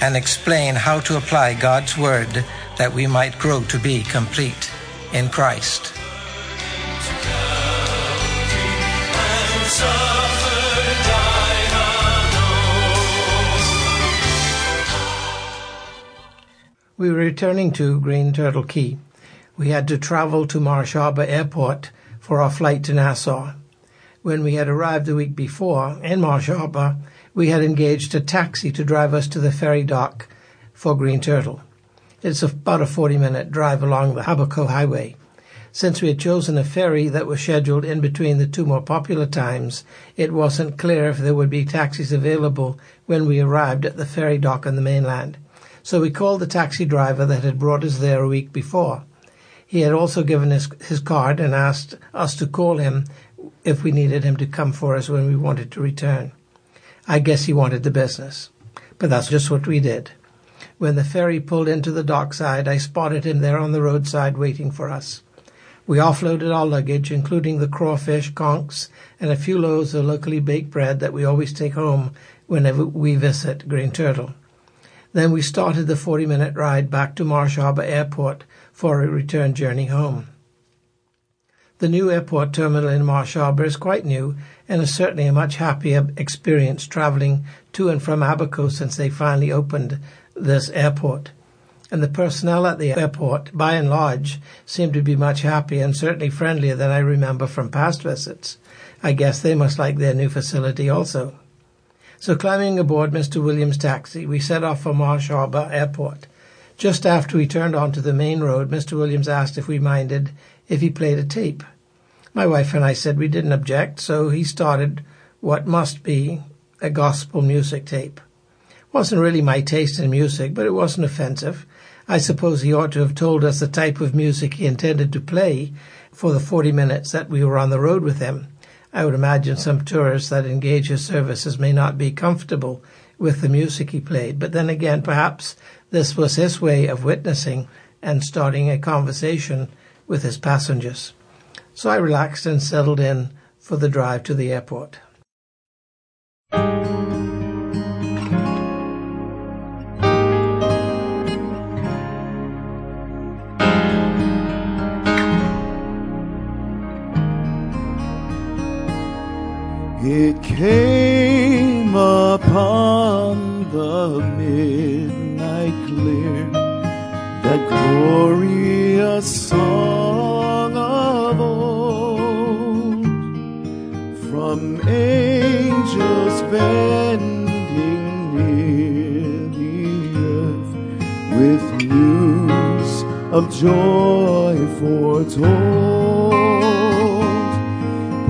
and explain how to apply God's Word that we might grow to be complete in Christ. We were returning to Green Turtle Cay. We had to travel to Marsh Harbour Airport for our flight to Nassau. When we had arrived the week before in Marsh Harbour, we had engaged a taxi to drive us to the ferry dock for Green Turtle. It's about a 40 minute drive along the Abaco Highway. Since we had chosen a ferry that was scheduled in between the two more popular times, it wasn't clear if there would be taxis available when we arrived at the ferry dock on the mainland. So we called the taxi driver that had brought us there a week before. He had also given us his card and asked us to call him if we needed him to come for us when we wanted to return. I guess he wanted the business. But that's just what we did. When the ferry pulled into the dockside, I spotted him there on the roadside waiting for us. We offloaded our luggage, including the crawfish, conchs, and a few loaves of locally baked bread that we always take home whenever we visit Green Turtle. Then we started the 40 minute ride back to Marsh Harbour Airport for a return journey home. The new airport terminal in Marsh Harbour is quite new and is certainly a much happier experience travelling to and from Abaco since they finally opened this airport. And the personnel at the airport, by and large, seem to be much happier and certainly friendlier than I remember from past visits. I guess they must like their new facility also. So climbing aboard Mr. Williams' taxi, we set off for Marsh Harbour Airport. Just after we turned onto the main road, Mr. Williams asked if we minded if he played a tape. My wife and I said we didn't object, so he started what must be a gospel music tape. Wasn't really my taste in music, but it wasn't offensive. I suppose he ought to have told us the type of music he intended to play for the 40 minutes that we were on the road with him. I would imagine some tourists that engage his services may not be comfortable with the music he played, but then again, perhaps this was his way of witnessing and starting a conversation with his passengers so I relaxed and settled in for the drive to the airport. It came upon the midnight clear, that glorious song from angels bending near the earth with news of joy foretold.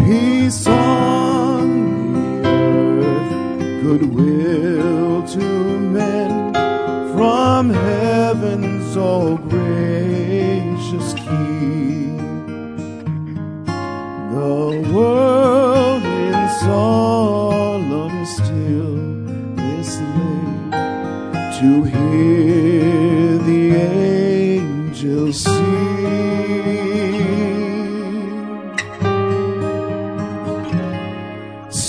Peace on the earth, goodwill to men from heaven's all gracious key. The world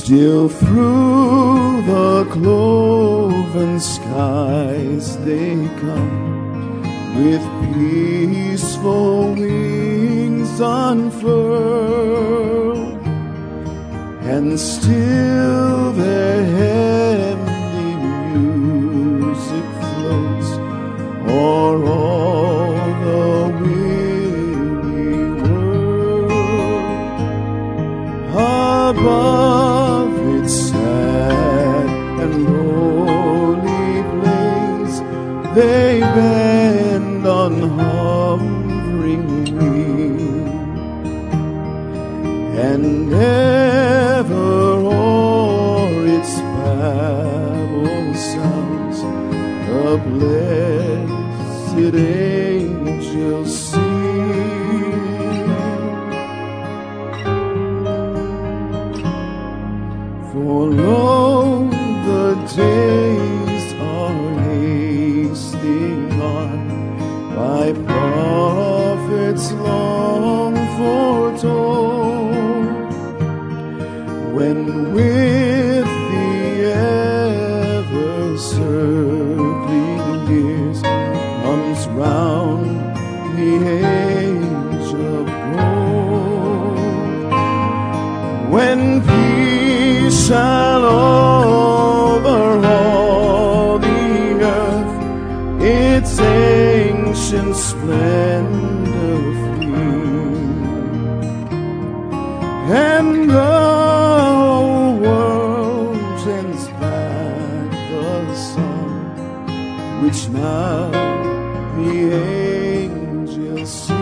Still through the cloven skies they come. With peaceful wings unfurled and still their heavenly music floats o'er all they bend on hovering wing and blessed did angels sing. Song which now the angels sing.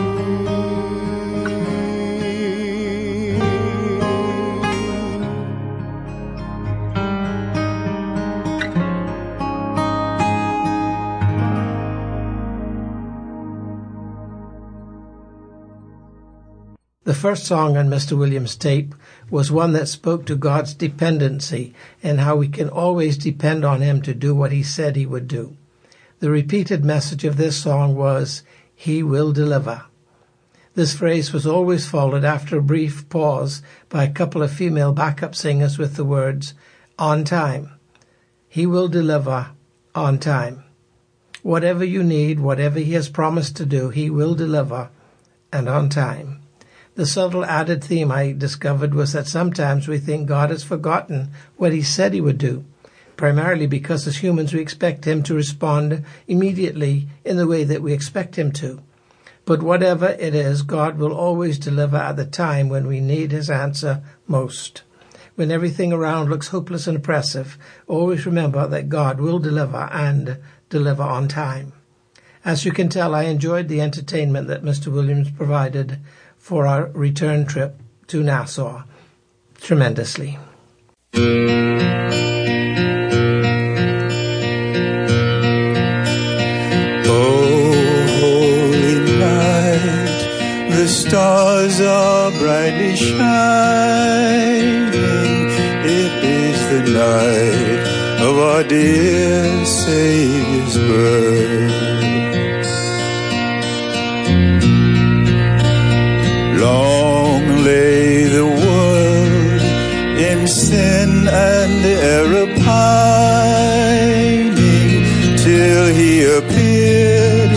First song on Mr. Williams' tape was one that spoke to God's dependency and how we can always depend on Him to do what He said He would do. The repeated message of this song was, He will deliver. This phrase was always followed after a brief pause by a couple of female backup singers with the words, on time. He will deliver on time. Whatever you need, whatever He has promised to do, He will deliver and on time. The subtle added theme I discovered was that sometimes we think God has forgotten what He said He would do, primarily because as humans we expect Him to respond immediately in the way that we expect Him to. But whatever it is, God will always deliver at the time when we need His answer most. When everything around looks hopeless and oppressive, always remember that God will deliver and deliver on time. As you can tell, I enjoyed the entertainment that Mr. Williams provided for our return trip to Nassau tremendously. Oh, the stars are brightly shining. It is the night of our dear Savior's birth. Sin and error pining till he appeared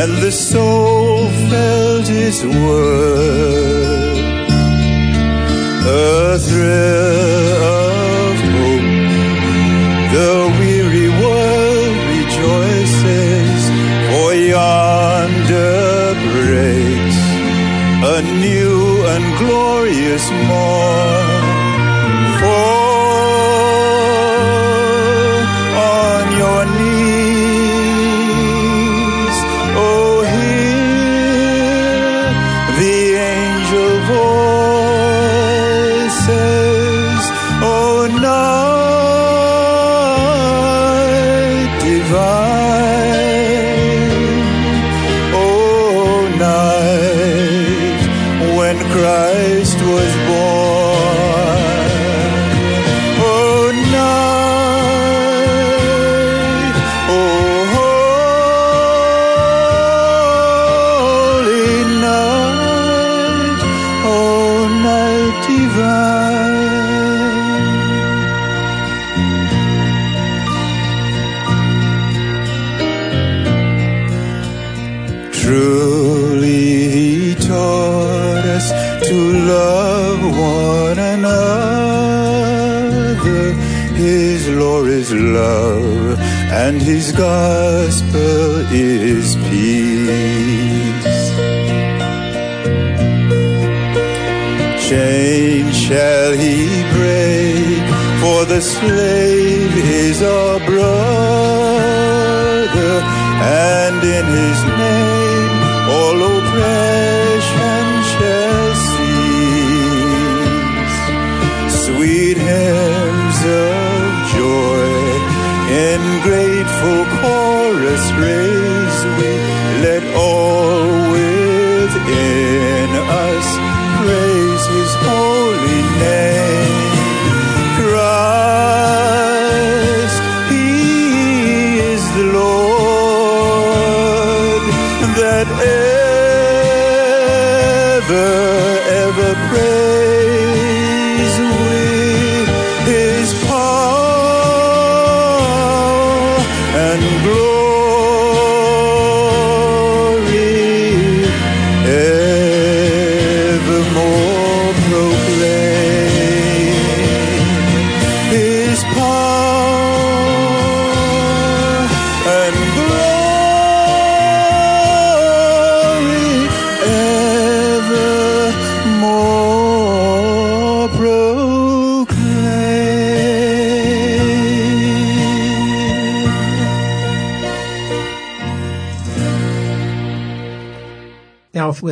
and the soul felt his word. A thrill of hope, the weary world rejoices, for yonder breaks a new and glorious for the slave is our brother, and in his name all oppression shall cease. Sweet hymns of joy in grateful chorus raise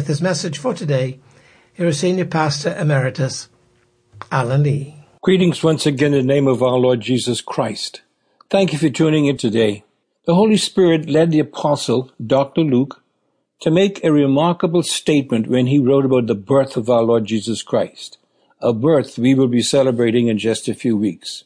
with his message for today, here is Senior Pastor Emeritus Alan Lee. Greetings once again in the name of our Lord Jesus Christ. Thank you for tuning in today. The Holy Spirit led the apostle, Dr. Luke, to make a remarkable statement when he wrote about the birth of our Lord Jesus Christ, a birth we will be celebrating in just a few weeks.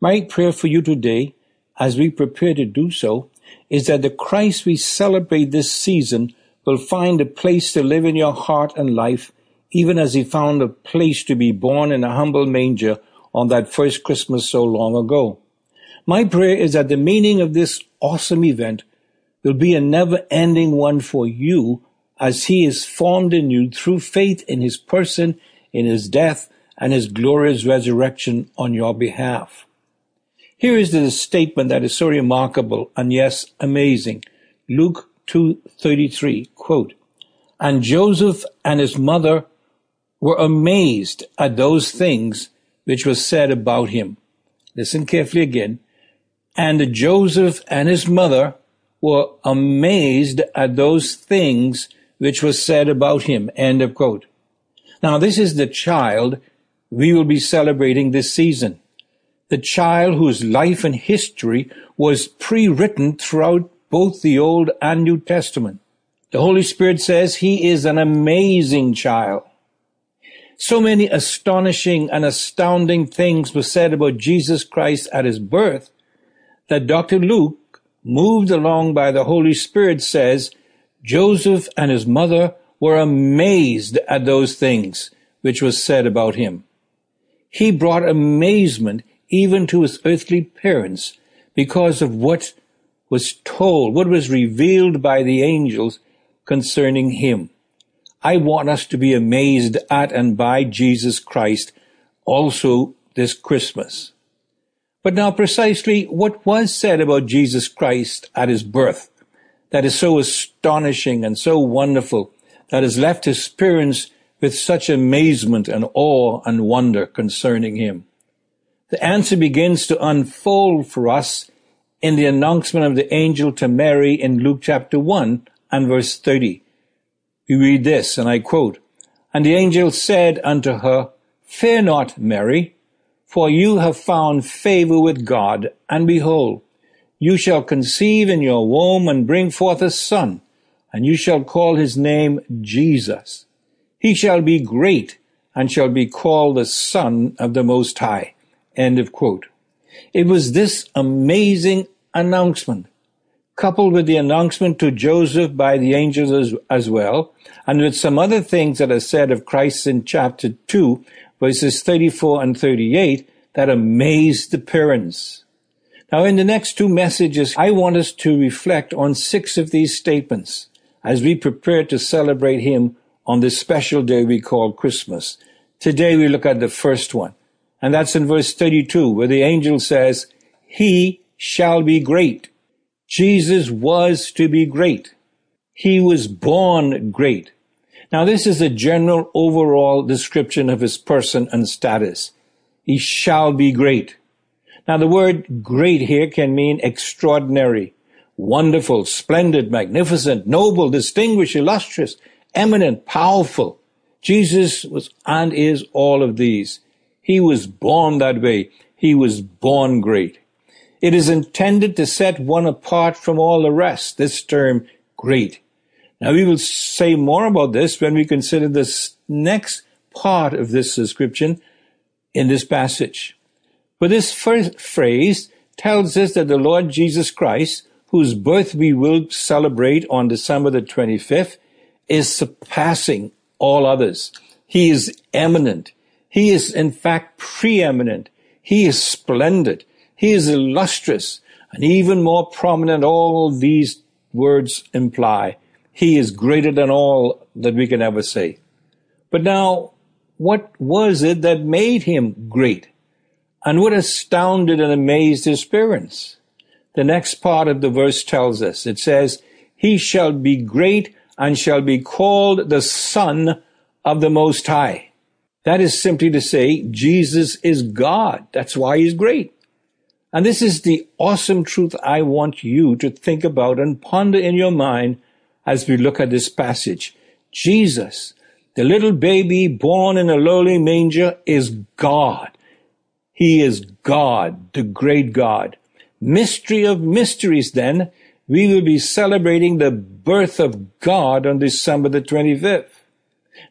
My prayer for you today, as we prepare to do so, is that the Christ we celebrate this season will find a place to live in your heart and life, even as he found a place to be born in a humble manger on that first Christmas so long ago. My prayer is that the meaning of this awesome event will be a never ending one for you as he is formed in you through faith in his person, in his death, and his glorious resurrection on your behalf. Here is the statement that is so remarkable and yes, amazing. Luke 2.33, quote, And Joseph and his mother were amazed at those things which were said about him. Listen carefully again. And Joseph and his mother were amazed at those things which were said about him. End of quote. Now, this is the child we will be celebrating this season. The child whose life and history was pre-written throughout both the Old and New Testament. The Holy Spirit says he is an amazing child. So many astonishing and astounding things were said about Jesus Christ at his birth that Dr. Luke, moved along by the Holy Spirit, says Joseph and his mother were amazed at those things which was said about him. He brought amazement even to his earthly parents because of what was told, what was revealed by the angels concerning him. I want us to be amazed at and by Jesus Christ also this Christmas. But now precisely what was said about Jesus Christ at his birth that is so astonishing and so wonderful that has left his parents with such amazement and awe and wonder concerning him? The answer begins to unfold for us in the announcement of the angel to Mary in Luke chapter 1 and verse 30. We read this, and I quote, And the angel said unto her, Fear not, Mary, for you have found favor with God, and behold, you shall conceive in your womb and bring forth a son, and you shall call his name Jesus. He shall be great, and shall be called the Son of the Most High. End of quote. It was this amazing announcement, coupled with the announcement to Joseph by the angels as, as, well, and with some other things that are said of Christ in chapter 2, verses 34 and 38, that amazed the parents. Now, in the next two messages, I want us to reflect on six of these statements as we prepare to celebrate Him on this special day we call Christmas. Today we look at the first one, and that's in verse 32, where the angel says, He shall be great. Jesus was to be great. He was born great. Now, this is a general overall description of his person and status. He shall be great. Now, the word great here can mean extraordinary, wonderful, splendid, magnificent, noble, distinguished, illustrious, eminent, powerful. Jesus was and is all of these. He was born that way. He was born great. It is intended to set one apart from all the rest, this term great. Now we will say more about this when we consider this next part of this description in this passage. But this first phrase tells us that the Lord Jesus Christ, whose birth we will celebrate on December the 25th, is surpassing all others. He is eminent. He is in fact preeminent. He is splendid. He is illustrious and even more prominent. All these words imply he is greater than all that we can ever say. But now, what was it that made him great? And what astounded and amazed his parents? The next part of the verse tells us, it says, He shall be great and shall be called the Son of the Most High. That is simply to say, Jesus is God. That's why he's great. And this is the awesome truth I want you to think about and ponder in your mind as we look at this passage. Jesus, the little baby born in a lowly manger, is God. He is God, the great God. Mystery of mysteries, then, we will be celebrating the birth of God on December the 25th.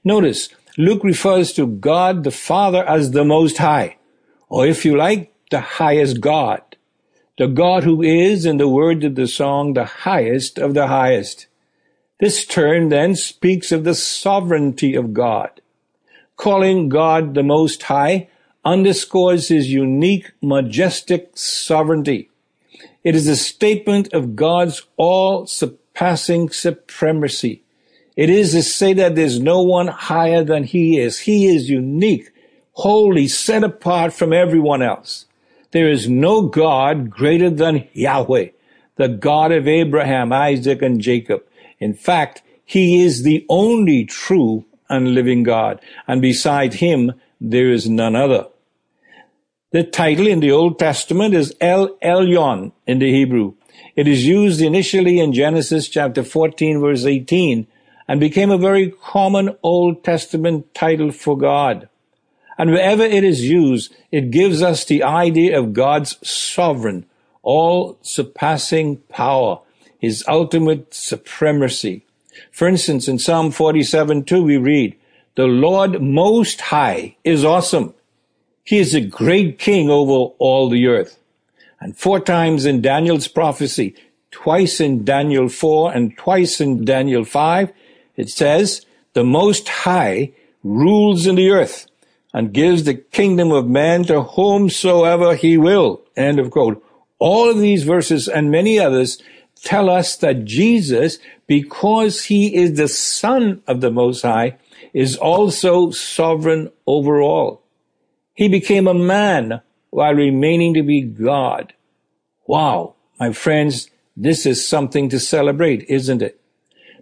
Notice, Luke refers to God the Father as the Most High, or if you like, the highest God. The God who is, in the words of the song, the highest of the highest. This term then speaks of the sovereignty of God. Calling God the Most High underscores his unique, majestic sovereignty. It is a statement of God's all surpassing supremacy. It is to say that there's no one higher than he is. He is unique, holy, set apart from everyone else. There is no God greater than Yahweh, the God of Abraham, Isaac, and Jacob. In fact, he is the only true and living God, and beside him there is none other. The title in the Old Testament is El Elyon in the Hebrew. It is used initially in Genesis chapter 14 verse 18 and became a very common Old Testament title for God. And wherever it is used, it gives us the idea of God's sovereign, all surpassing power, his ultimate supremacy. For instance, in Psalm 47 2, we read, The Lord Most High is awesome. He is a great king over all the earth. And four times in Daniel's prophecy, twice in Daniel 4 and twice in Daniel 5, it says, The Most High rules in the earth and gives the kingdom of man to whomsoever he will. End of quote. All of these verses and many others tell us that Jesus, because he is the Son of the Most High, is also sovereign over all. He became a man while remaining to be God. Wow, my friends, this is something to celebrate, isn't it?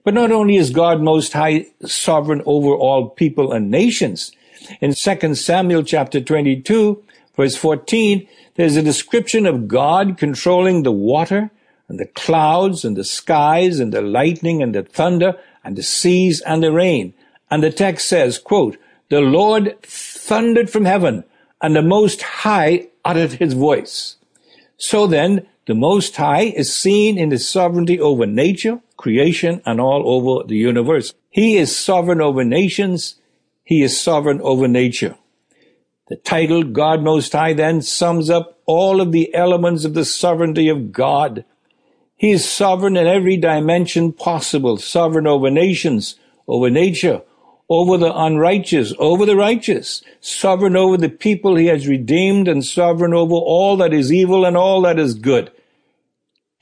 But not only is God most high sovereign over all people and nations, in 2 Samuel chapter 22, verse 14, there's a description of God controlling the water and the clouds and the skies and the lightning and the thunder and the seas and the rain. And the text says, quote, the Lord thundered from heaven and the Most High uttered his voice. So then, the Most High is seen in his sovereignty over nature, creation, and all over the universe. He is sovereign over nations. He is sovereign over nature. The title God Most High then sums up all of the elements of the sovereignty of God. He is sovereign in every dimension possible, sovereign over nations, over nature, over the unrighteous, over the righteous, sovereign over the people he has redeemed, and sovereign over all that is evil and all that is good.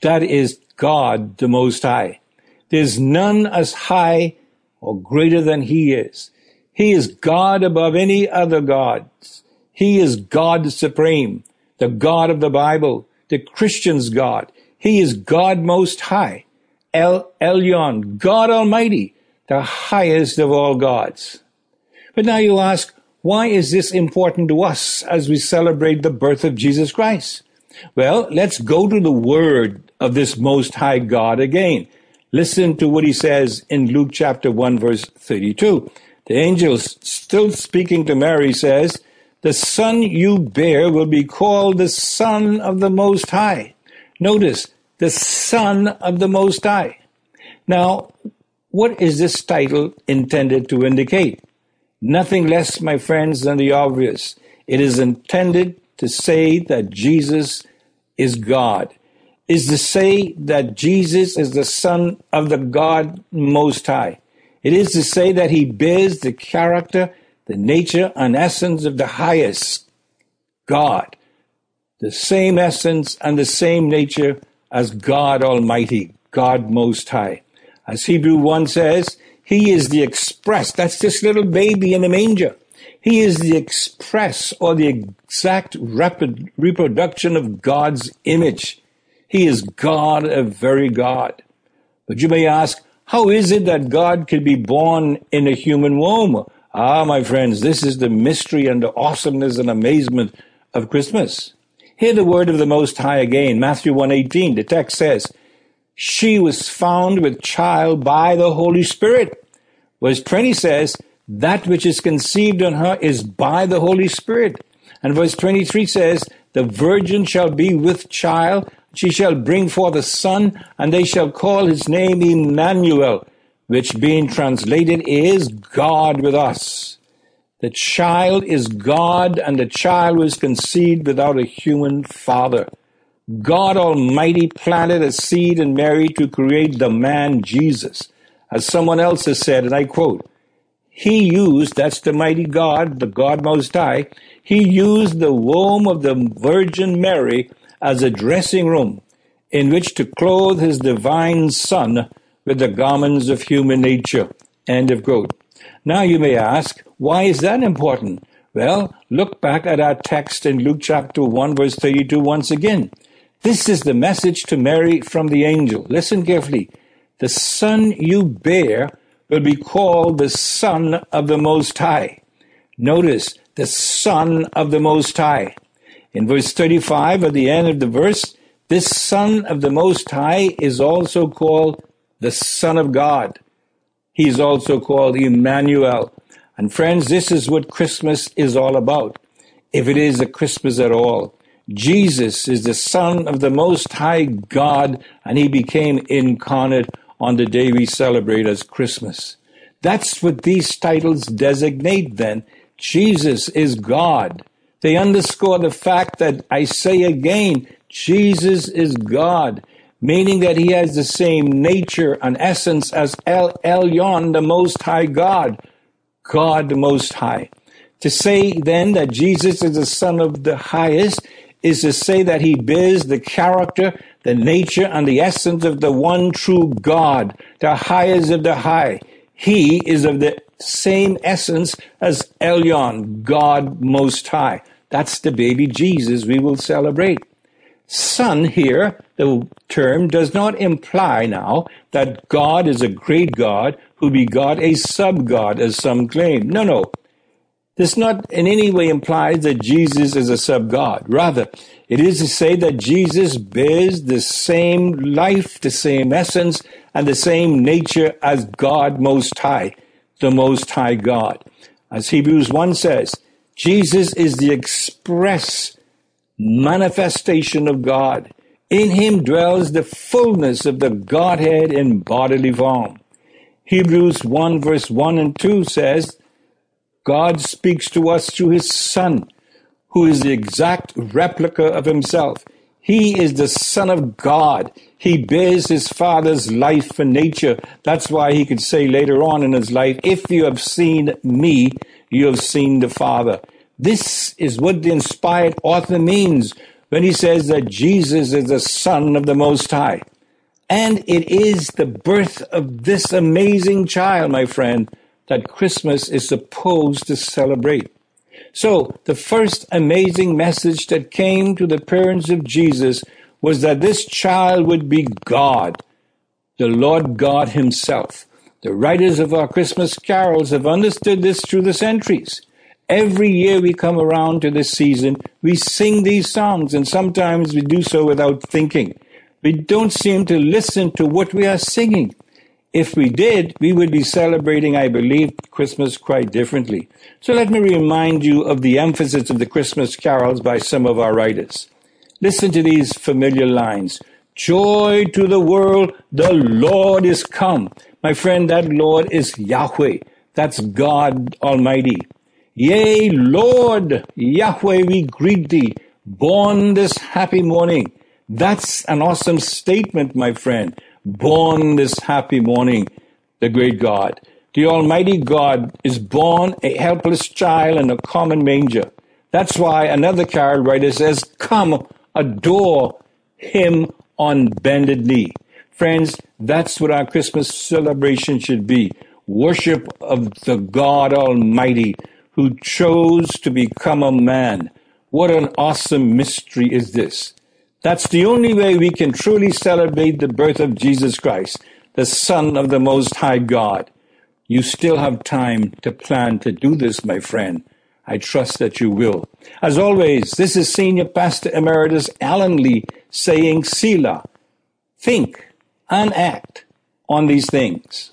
That is God the Most High. There's none as high or greater than he is. He is God above any other gods. He is God supreme, the God of the Bible, the Christian's God. He is God Most High, El Elyon, God Almighty, the highest of all gods. But now you ask, why is this important to us as we celebrate the birth of Jesus Christ? Well, let's go to the word of this Most High God again. Listen to what he says in Luke chapter 1 verse 32. The angel still speaking to Mary says, the son you bear will be called the son of the Most High. Notice, the Son of the Most High. Now, What is this title intended to indicate? Nothing less, my friends, than the obvious. It is intended to say that Jesus is God, is to say that Jesus is the Son of the God Most High. It is to say that he bears the character, the nature, and essence of the highest God, the same essence and the same nature as God Almighty, God Most High. As Hebrew 1 says, He is the express, that's this little baby in the manger. He is the express or the exact rapid reproduction of God's image. He is God, a very God. But you may ask, how is it that God could be born in a human womb? Ah, my friends, this is the mystery and the awesomeness and amazement of Christmas. Hear the word of the Most High again, Matthew 1.18. The text says, She was found with child by the Holy Spirit. Verse 20 says, That which is conceived on her is by the Holy Spirit. And verse 23 says, The virgin shall be with child, she shall bring forth a son, and they shall call his name Emmanuel, which being translated is God with us. The child is God, and the child was conceived without a human father. God Almighty planted a seed in Mary to create the man Jesus. As someone else has said, and I quote, He used, that's the mighty God, the God Most High, He used the womb of the Virgin Mary as a dressing room in which to clothe his divine Son with the garments of human nature. End of quote. Now you may ask, why is that important? Well, look back at our text in Luke chapter 1 verse 32 once again. This is the message to Mary from the angel. Listen carefully. The son you bear will be called the son of the Most High. Notice, the son of the Most High. In verse 35 at the end of the verse, this Son of the Most High is also called the Son of God. He is also called Emmanuel. And friends, this is what Christmas is all about. If it is a Christmas at all, Jesus is the Son of the Most High God, and He became incarnate on the day we celebrate as Christmas. That's what these titles designate then. Jesus is God. They underscore the fact that I say again, Jesus is God, meaning that he has the same nature and essence as El Elyon, the Most High God, God the Most High. To say then that Jesus is the Son of the Highest is to say that he bears the character, the nature, and the essence of the one true God, the highest of the high. He is of the same essence as Elyon, God Most High. That's the baby Jesus we will celebrate. Son here, the term does not imply now that God is a great God who begot a sub-God as some claim. No, no. This not in any way implies that Jesus is a sub-God. Rather, it is to say that Jesus bears the same life, the same essence, and the same nature as God Most High, the Most High God. As Hebrews 1 says, Jesus is the express manifestation of God. In him dwells the fullness of the Godhead in bodily form. Hebrews 1 verse 1 and 2 says, God speaks to us through his Son, who is the exact replica of himself. He is the Son of God. He bears his Father's life and nature. That's why he could say later on in his life, If you have seen me, you have seen the Father. This is what the inspired author means when he says that Jesus is the Son of the Most High. And it is the birth of this amazing child, my friend, that Christmas is supposed to celebrate. So, the first amazing message that came to the parents of Jesus was that this child would be God, the Lord God Himself. The writers of our Christmas carols have understood this through the centuries. Every year we come around to this season, we sing these songs, and sometimes we do so without thinking. We don't seem to listen to what we are singing. If we did, we would be celebrating, I believe, Christmas quite differently. So let me remind you of the emphasis of the Christmas carols by some of our writers. Listen to these familiar lines. Joy to the world, the Lord is come. My friend, that Lord is Yahweh. That's God Almighty. Yea, Lord Yahweh, we greet thee, born this happy morning. That's an awesome statement, my friend. Born this happy morning, the great God. The Almighty God is born a helpless child in a common manger. That's why another carol writer says, Come, adore him on bended knee. Friends, that's what our Christmas celebration should be. Worship of the God Almighty who chose to become a man. What an awesome mystery is this. That's the only way we can truly celebrate the birth of Jesus Christ, the Son of the Most High God. You still have time to plan to do this, my friend. I trust that you will. As always, this is Senior Pastor Emeritus Alan Lee saying, Selah, think and act on these things.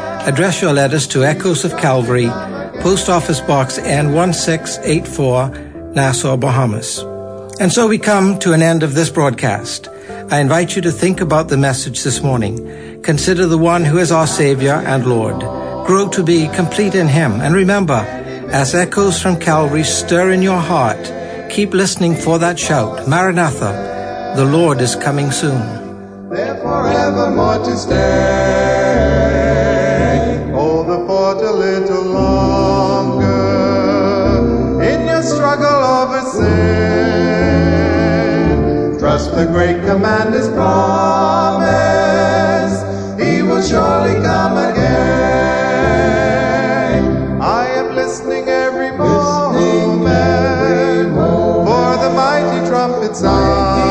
address your letters to Echoes of Calvary, Post Office Box N1684, Nassau, Bahamas. And so we come to an end of this broadcast. I invite you to think about the message this morning. Consider the one who is our Savior and Lord. Grow to be complete in Him. And remember, as echoes from Calvary stir in your heart, keep listening for that shout, Maranatha, the Lord is coming soon. there forevermore to stay. The great commander's promise, he will surely come again. I am listening every moment for the mighty trumpet sound.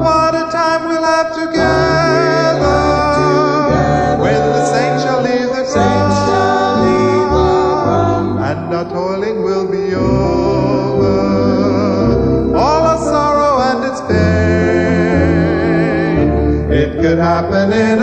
What a time we'll have together when the saints shall leave the ground and our toiling will It